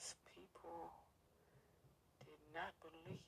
because people did not believe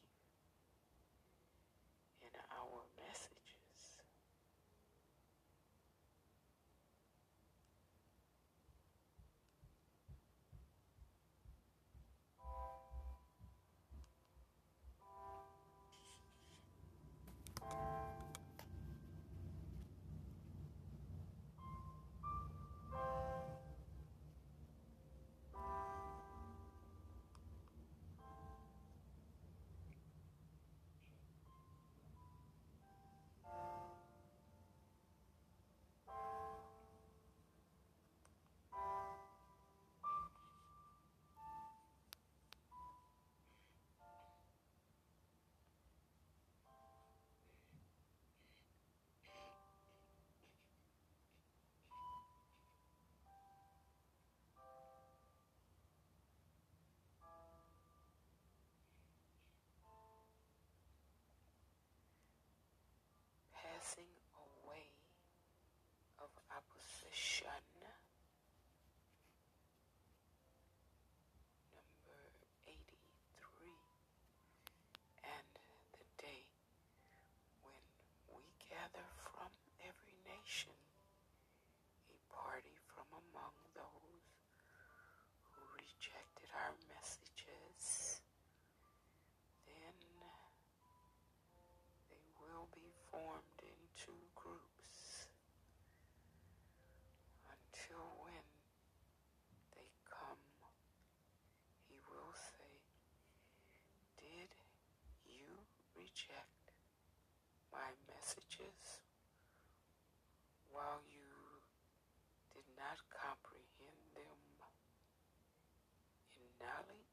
in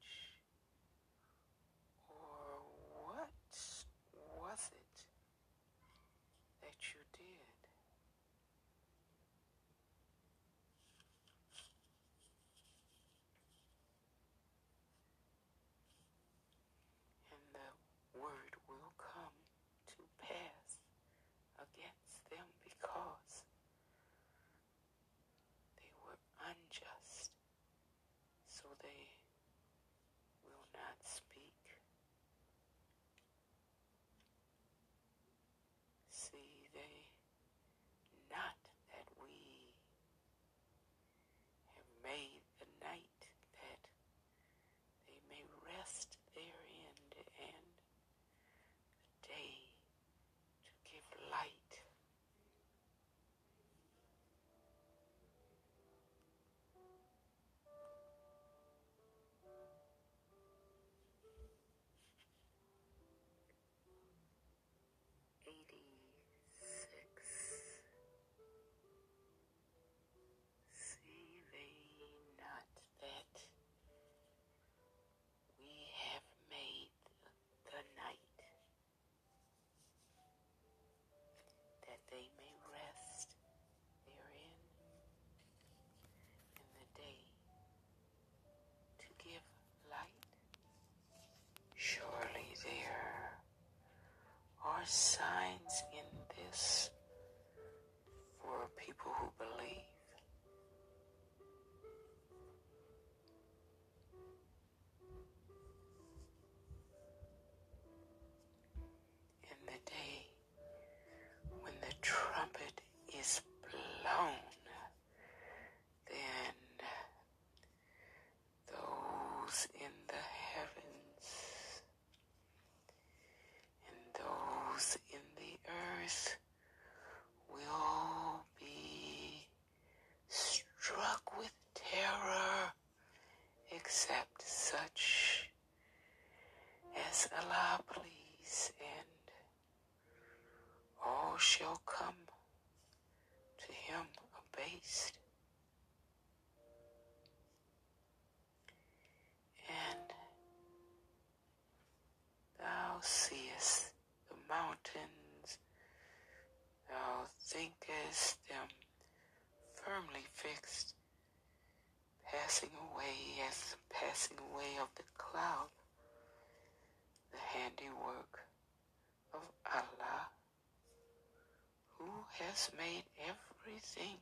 It's made everything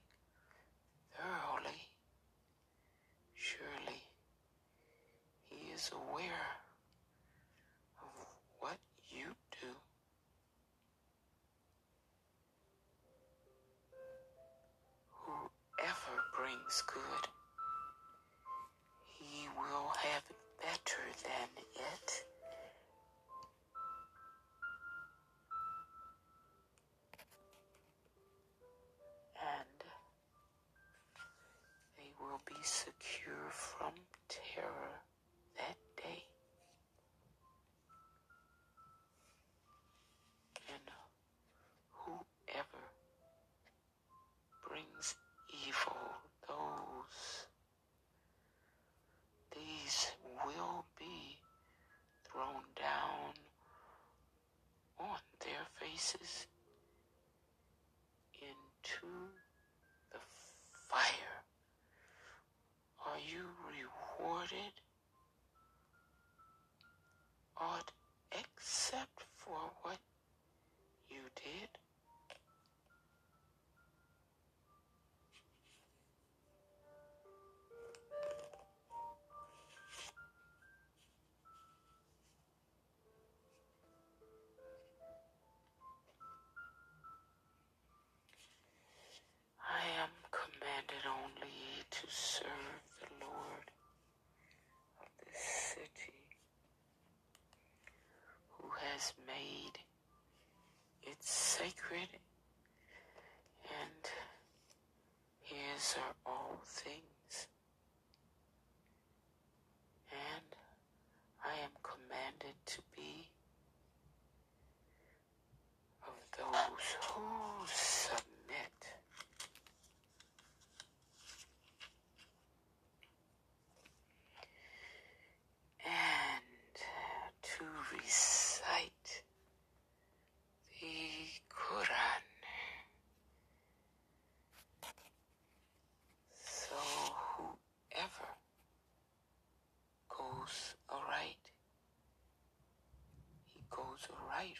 will be secure from terror that day. And uh, whoever brings evil, those, these will be thrown down on their faces. to serve. right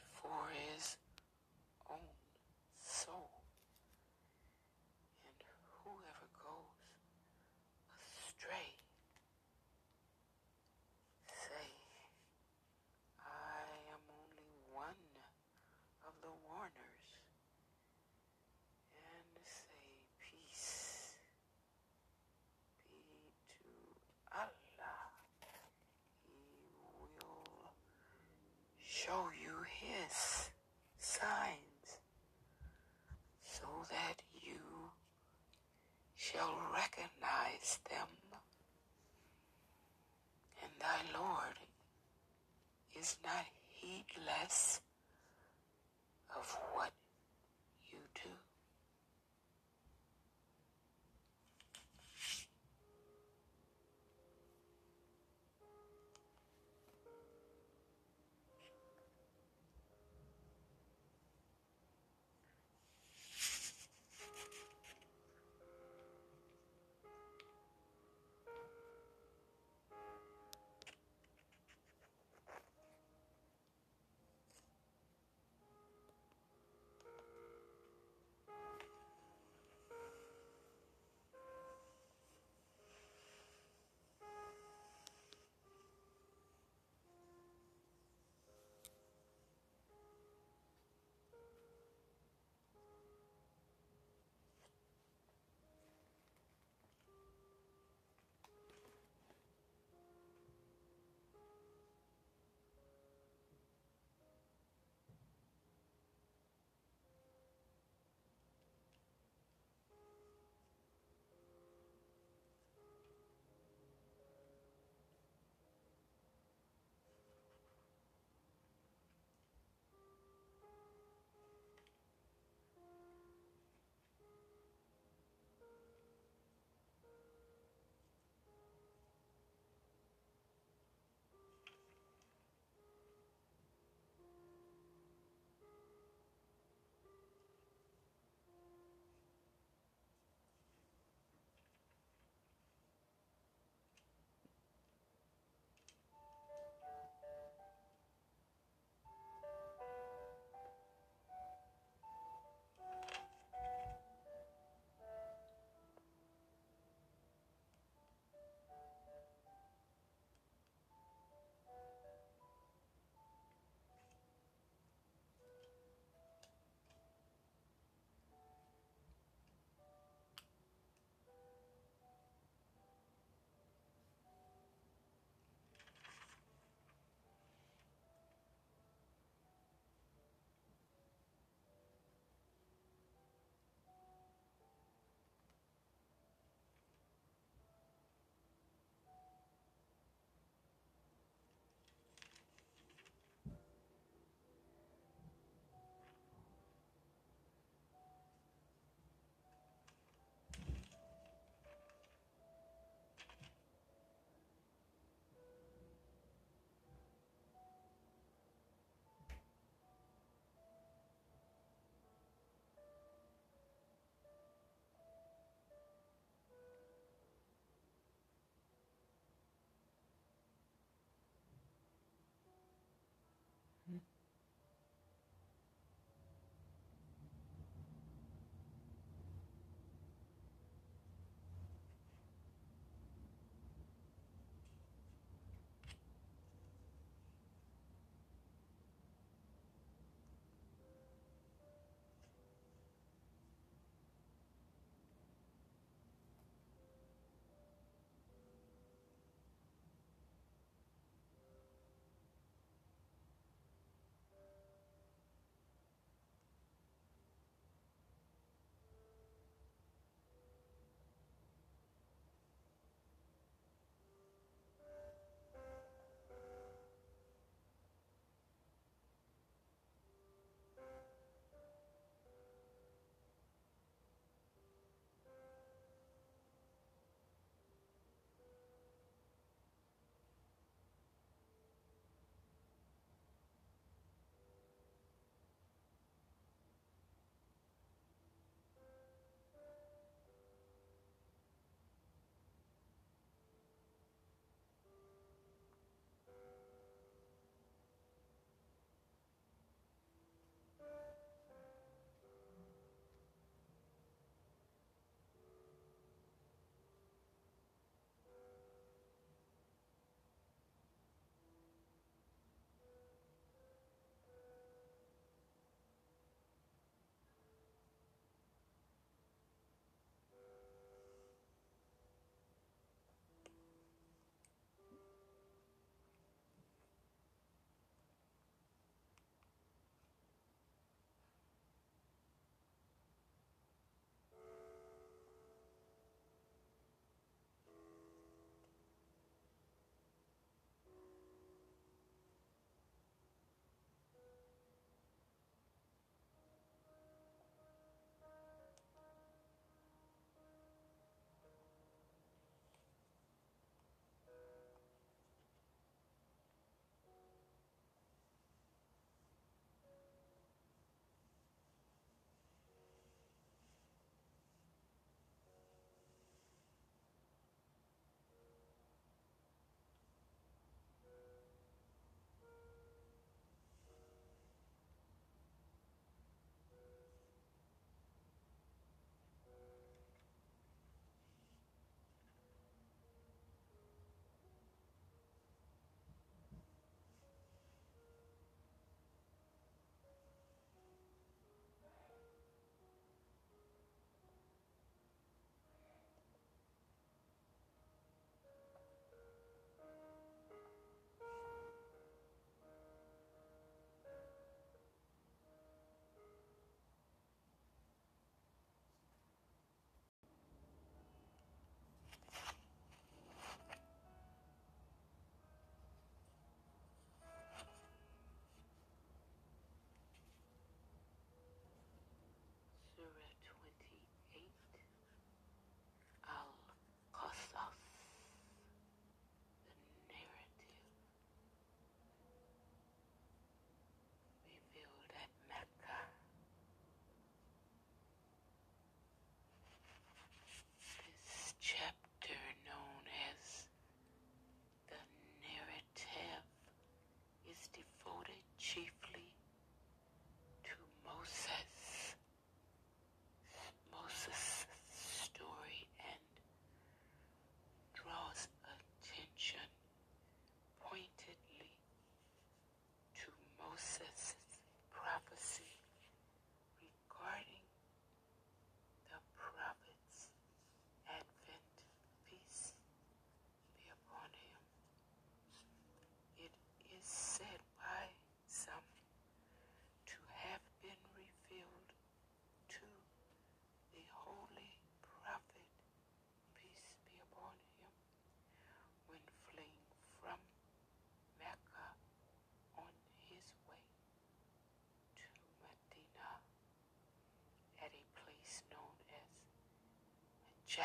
去。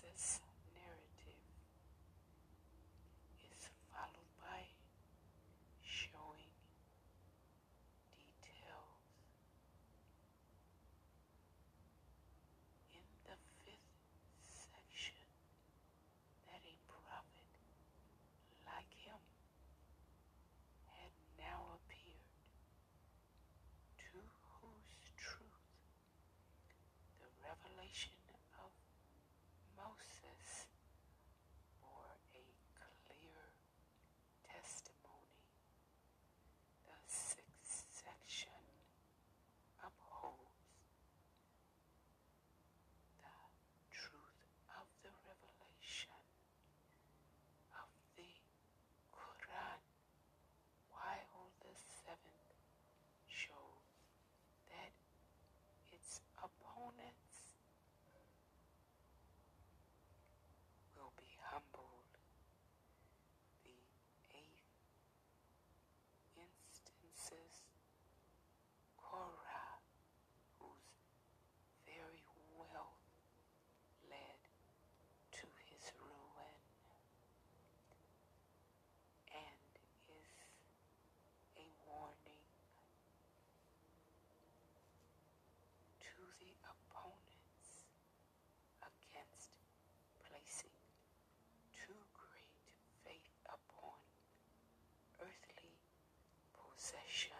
places. guilty opponents against placing too great faith upon earthly possessions.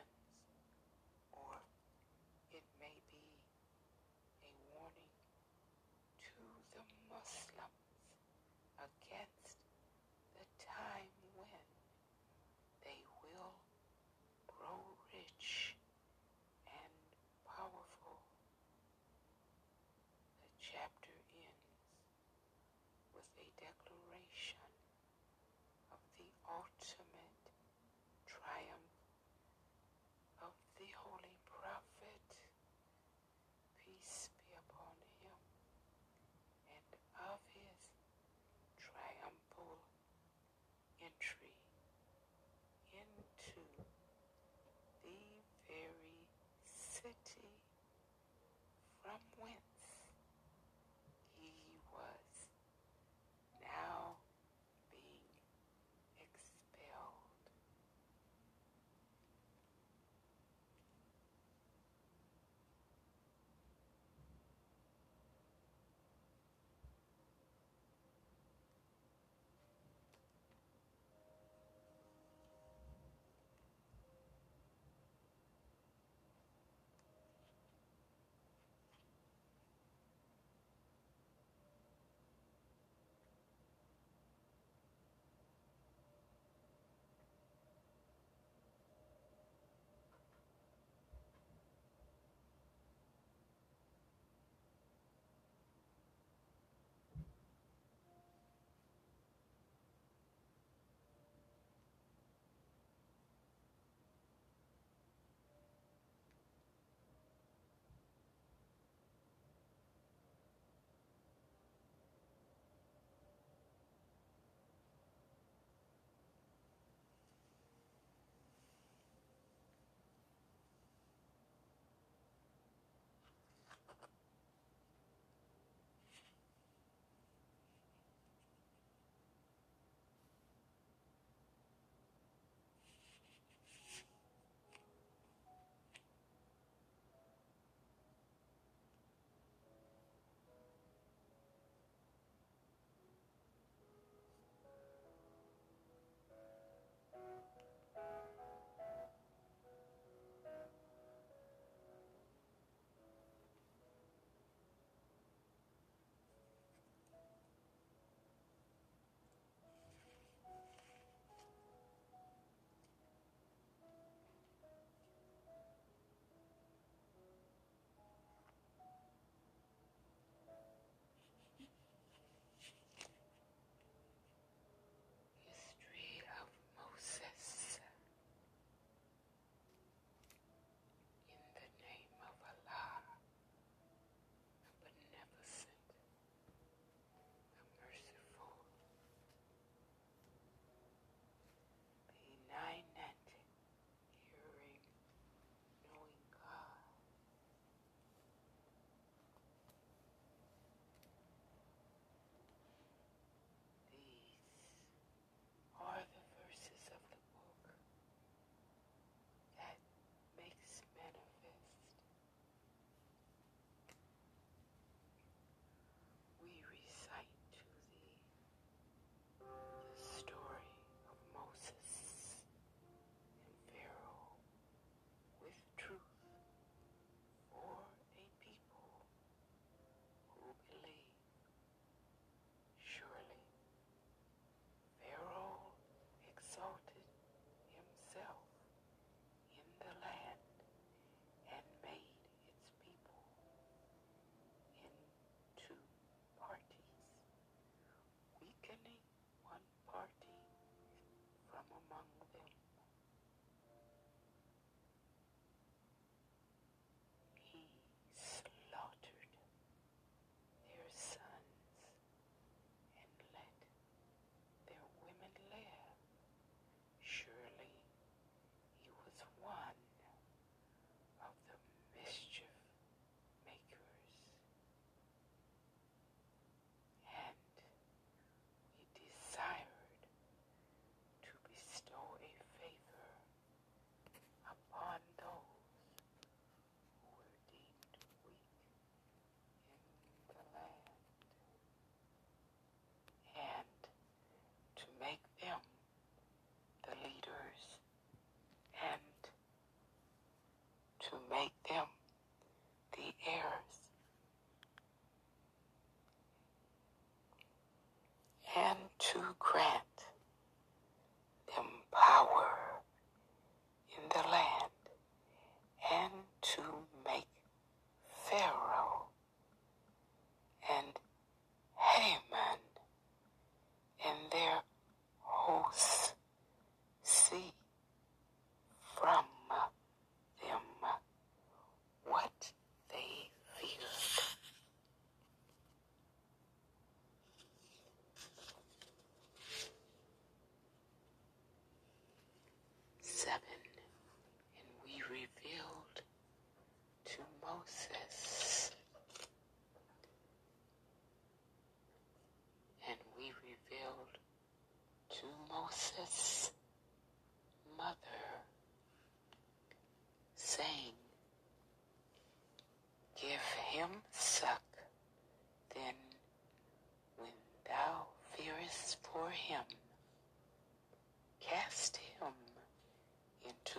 make them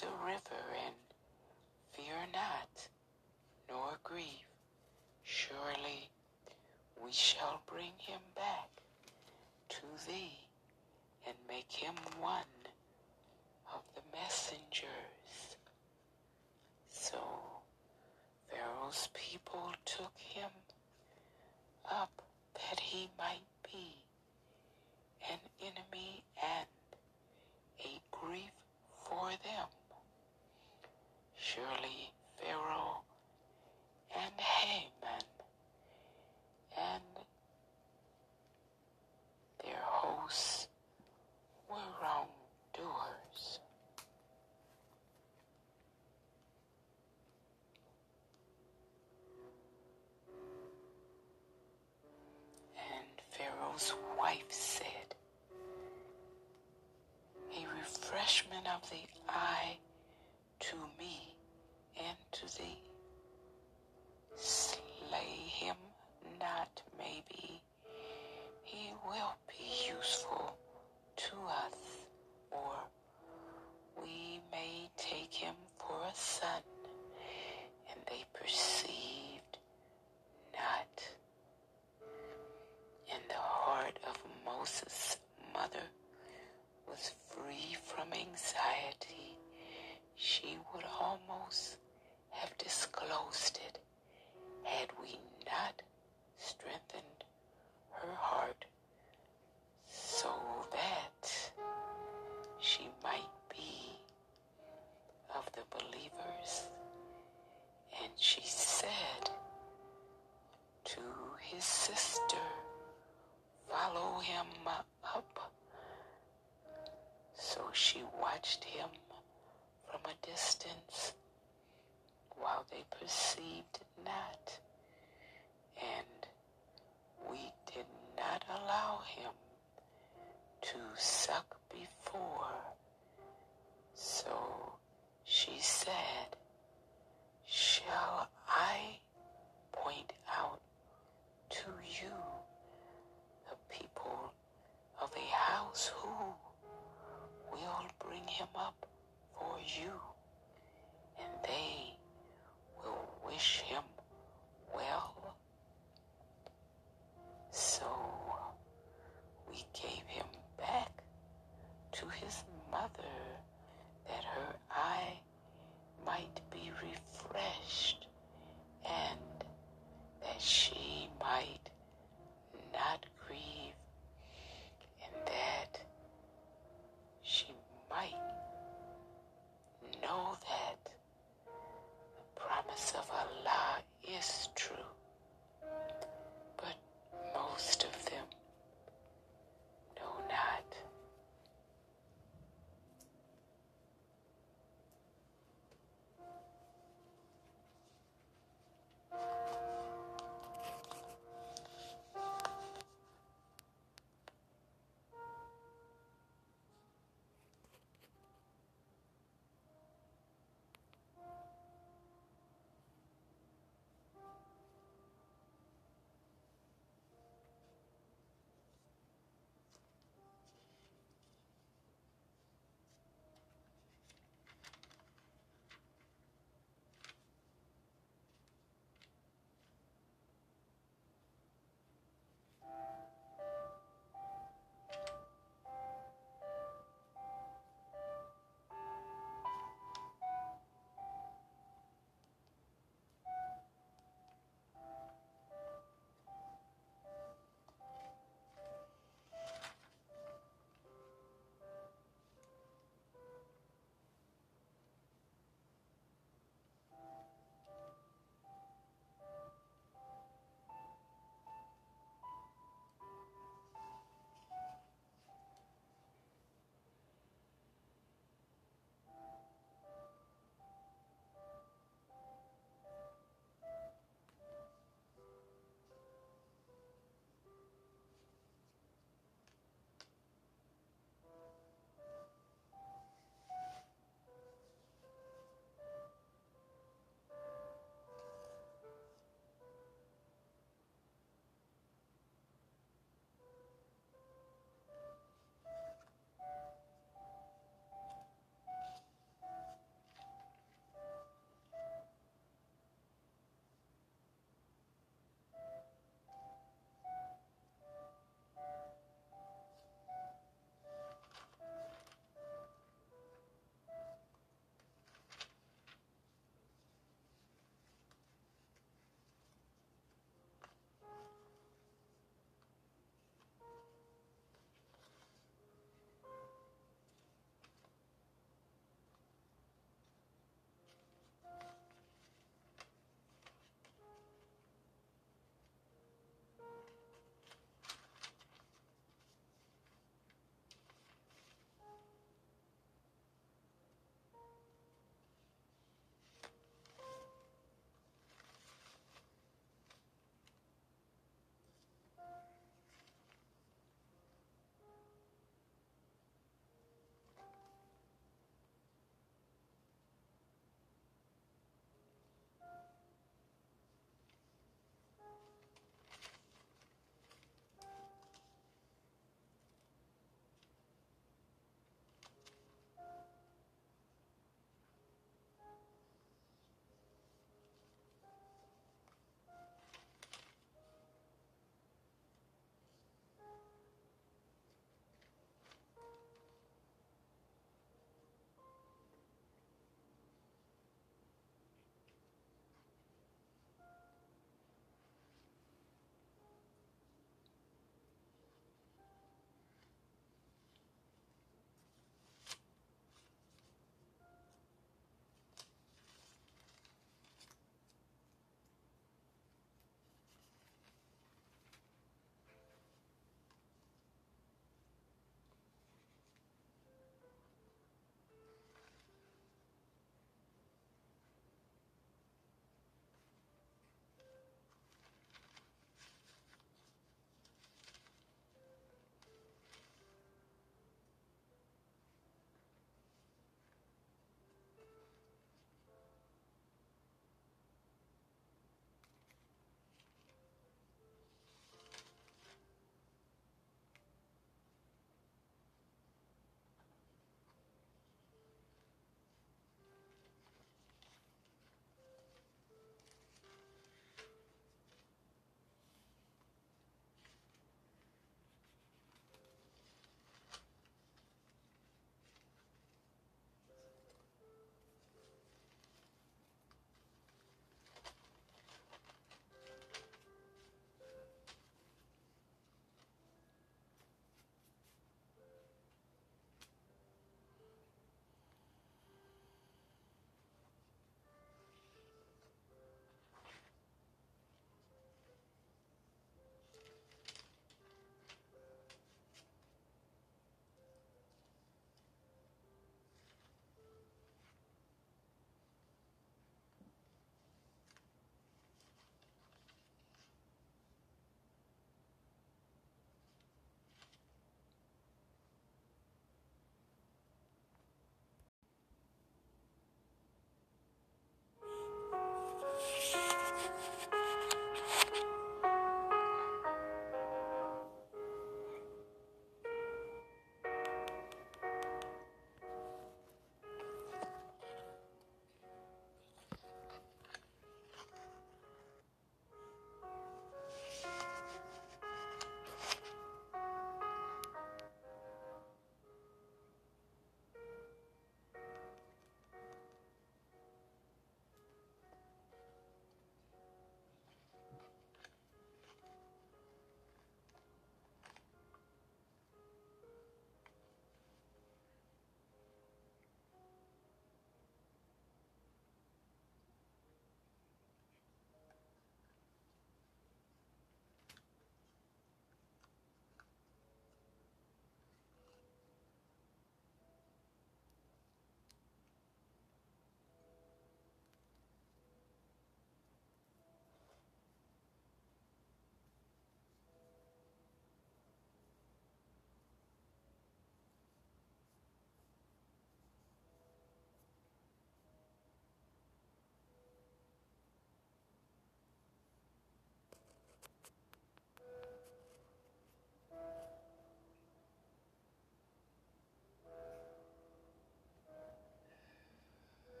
the river and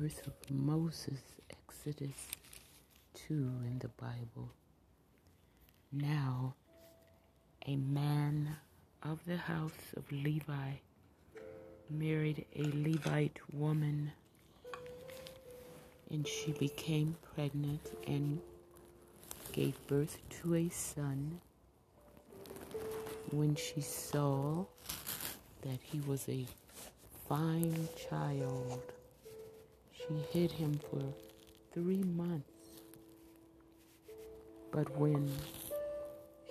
birth of Moses, Exodus 2 in the Bible. Now, a man of the house of Levi married a Levite woman, and she became pregnant and gave birth to a son. When she saw that he was a fine child, she hid him for three months. But when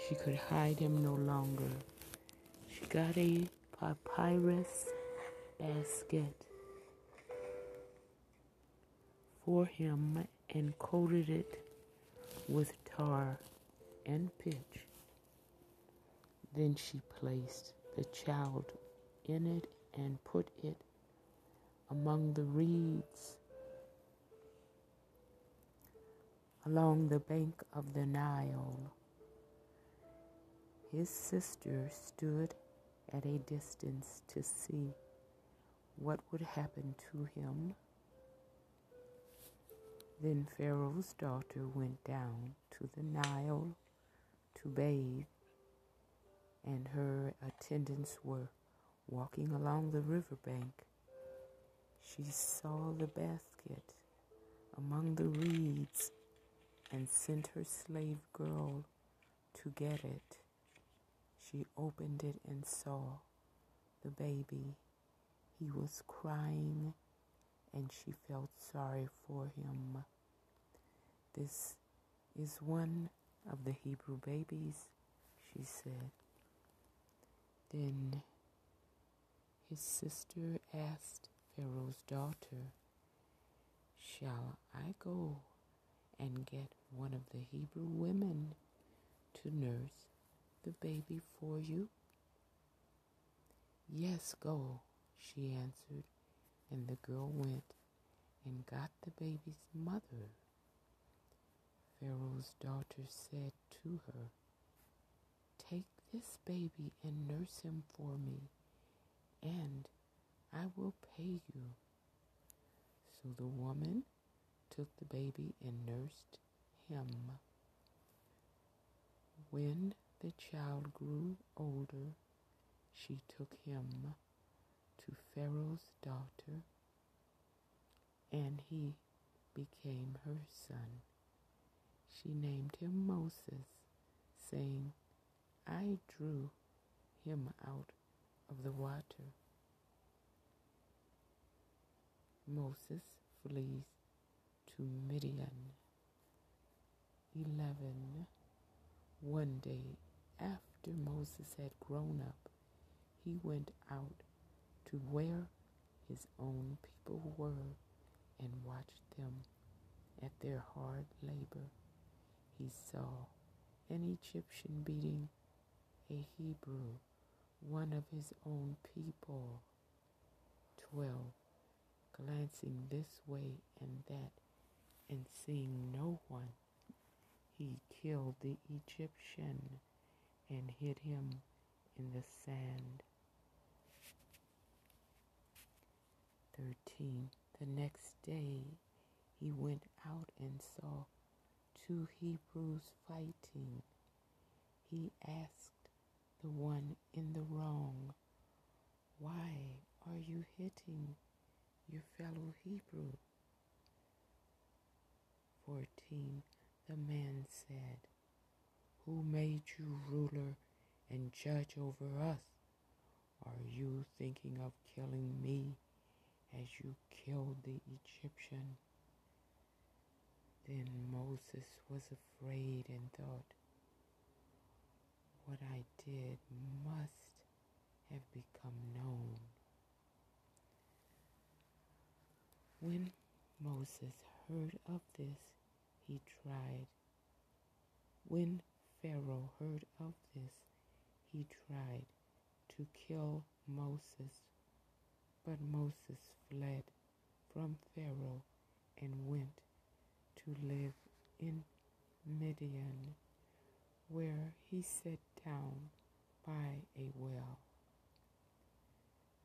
she could hide him no longer, she got a papyrus basket for him and coated it with tar and pitch. Then she placed the child in it and put it among the reeds along the bank of the Nile. His sister stood at a distance to see what would happen to him. Then Pharaoh's daughter went down to the Nile to bathe, and her attendants were walking along the riverbank. She saw the basket among the reeds and sent her slave girl to get it. She opened it and saw the baby. He was crying and she felt sorry for him. This is one of the Hebrew babies, she said. Then his sister asked Pharaoh's daughter, Shall I go and get one of the Hebrew women to nurse the baby for you? Yes, go, she answered, and the girl went and got the baby's mother. Pharaoh's daughter said to her, Take this baby and nurse him for me, and I will pay you. So the woman took the baby and nursed him. When the child grew older, she took him to Pharaoh's daughter, and he became her son. She named him Moses, saying, I drew him out of the water. Moses flees to Midian. 11. One day after Moses had grown up, he went out to where his own people were and watched them at their hard labor. He saw an Egyptian beating a Hebrew, one of his own people. 12. Glancing this way and that and seeing no one, he killed the Egyptian and hid him in the sand. 13. The next day he went out and saw two Hebrews fighting. He asked the one in the wrong, Why are you hitting your fellow Hebrew? 14. The man said, Who made you ruler and judge over us? Are you thinking of killing me as you killed the Egyptian? Then Moses was afraid and thought, What I did must have become known. When Moses heard of this, he tried. When Pharaoh heard of this, he tried to kill Moses. But Moses fled from Pharaoh and went to live in Midian, where he sat down by a well.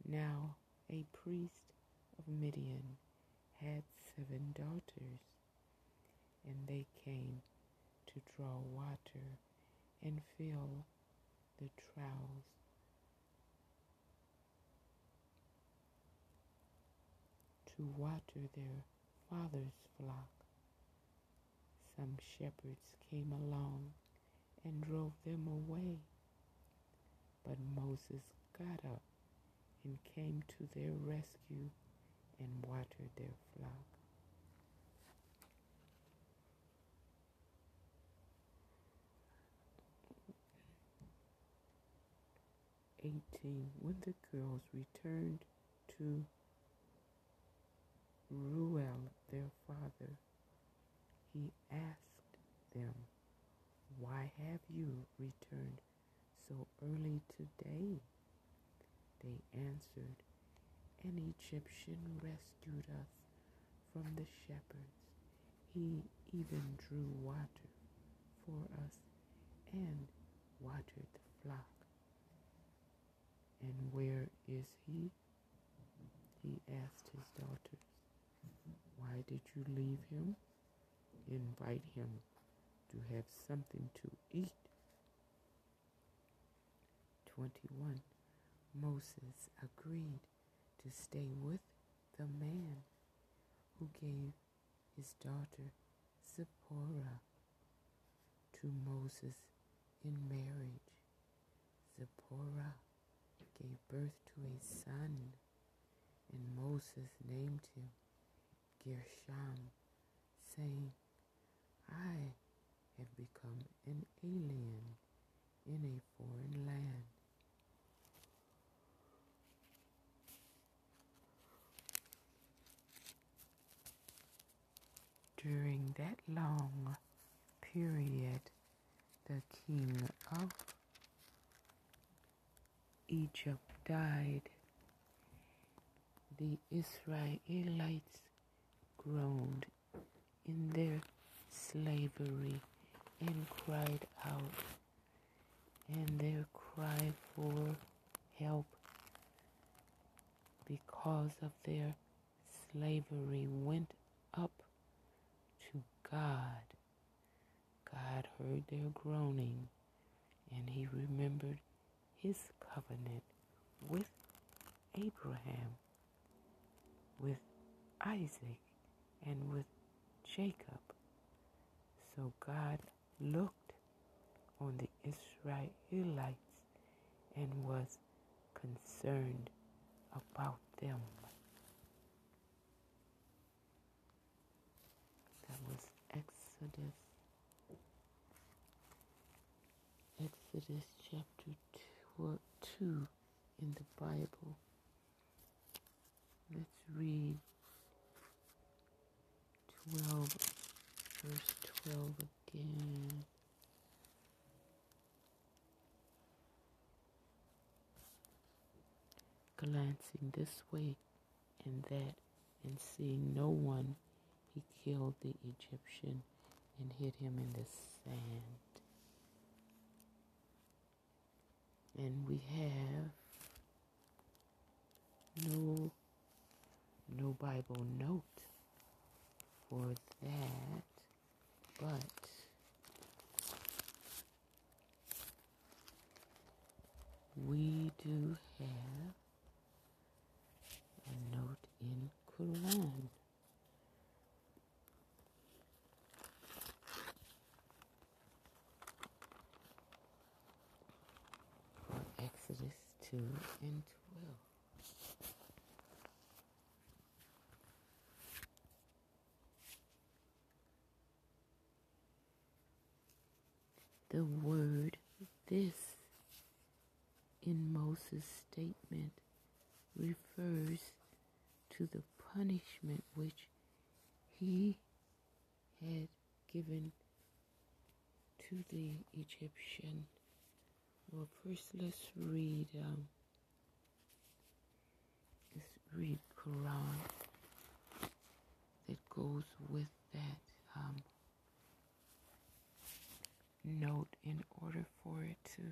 Now a priest of Midian had seven daughters, and they came to draw water and fill the troughs. To water their father's flock. Some shepherds came along and drove them away. But Moses got up and came to their rescue and watered their flock. 18. When the girls returned to Reuel, their father, he asked them, Why have you returned so early today? They answered, An Egyptian rescued us from the shepherds. He even drew water for us and watered the flock. And where is he? He asked his daughters. Why did you leave him? Invite him to have something to eat. 21. Moses agreed to stay with the man who gave his daughter Zipporah to Moses in marriage. Zipporah gave birth to a son, and Moses named him Gershom, saying, I have become an alien in a foreign land. During that long period, the king of Egypt died, the Israelites groaned in their slavery and cried out, and their cry for help because of their slavery went up to God. God heard their groaning, and he remembered his covenant with Abraham, with Isaac, and with Jacob. So God looked on the Israelites and was concerned about them. That was Exodus. Exodus chapter 2 in the Bible. Let's read 12, verse 12 again. Glancing this way and that, and seeing no one, he killed the Egyptian and hid him in the sand. And we have no no Bible note for that, but we do have a note in Quran. For 2 and 12. The word this in Moses' statement refers to the punishment which he had given to the Egyptian. Well, first let's read. Um, let's read Quran that goes with that. Um, note in order for it to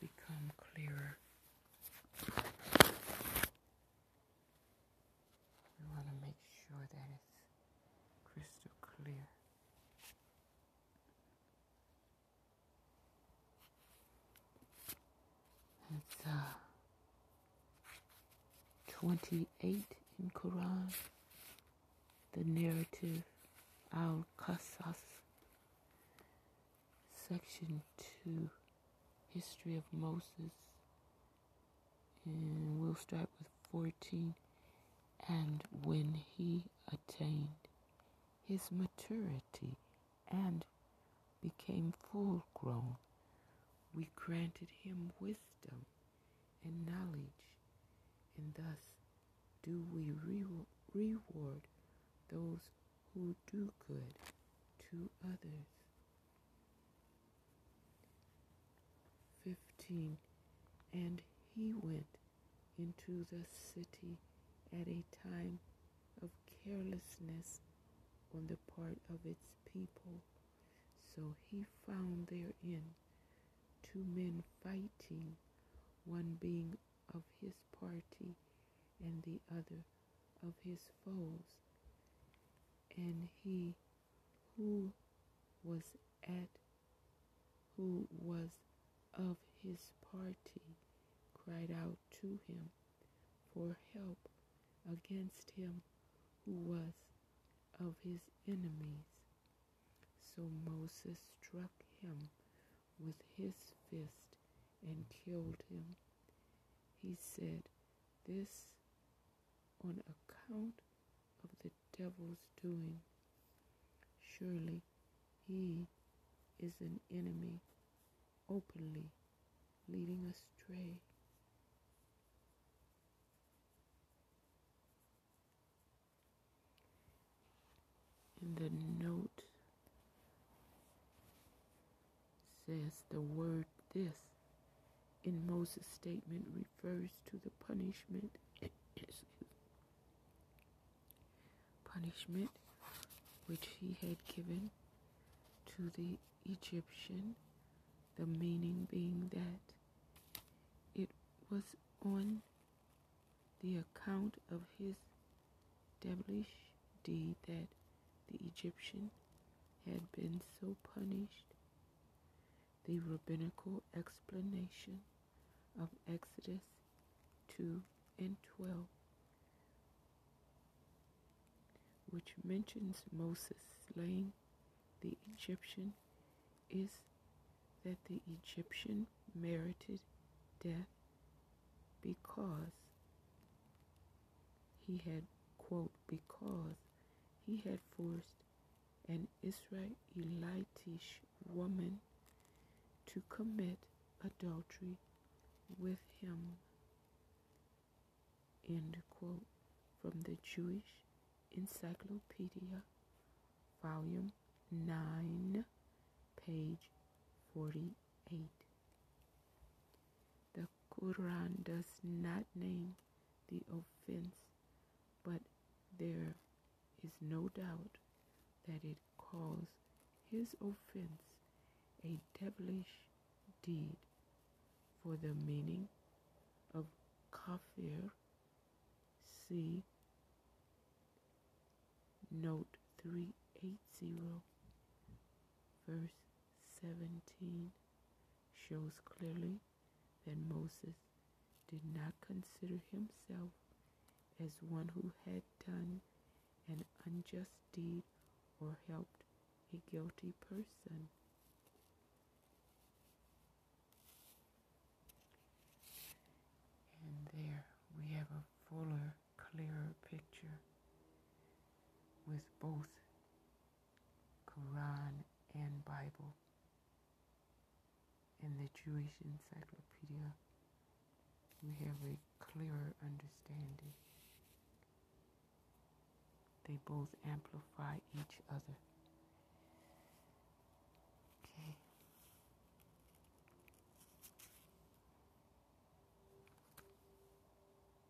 become clearer. sure that it's crystal clear. It's uh, 28 in Quran, the narrative Al Qasas, section 2, history of Moses, and we'll start with 14. And when he attained his maturity and became full grown, we granted him wisdom and knowledge, and thus do we re- reward those who do good to others. 15. And he went into the city at a time of carelessness on the part of its people. So he found therein two men fighting, one being of his party and the other of his foes. And he who was at who was of his party cried out to him for help against him who was of his enemies. So Moses struck him with his fist and killed him. He said, This on account of the devil's doing. Surely he is an enemy openly leading astray. In the note says the word this in Moses' statement refers to the punishment punishment which he had given to the Egyptian, the meaning being that it was on the account of his devilish deed that the Egyptian had been so punished. The rabbinical explanation of Exodus 2 and 12, which mentions Moses slaying the Egyptian, is that the Egyptian merited death because he had, quote, because he had forced an Israelitish woman to commit adultery with him. End quote from the Jewish Encyclopedia, Volume 9, page 48. The Quran does not name the offense, but there is no doubt that it calls his offense a devilish deed for the meaning of kafir. See note 380 verse 17 shows clearly that Moses did not consider himself as one who had done an unjust deed or helped a guilty person. And there we have a fuller, clearer picture with both Quran and Bible. In the Jewish Encyclopedia, we have a clearer understanding. They both amplify each other.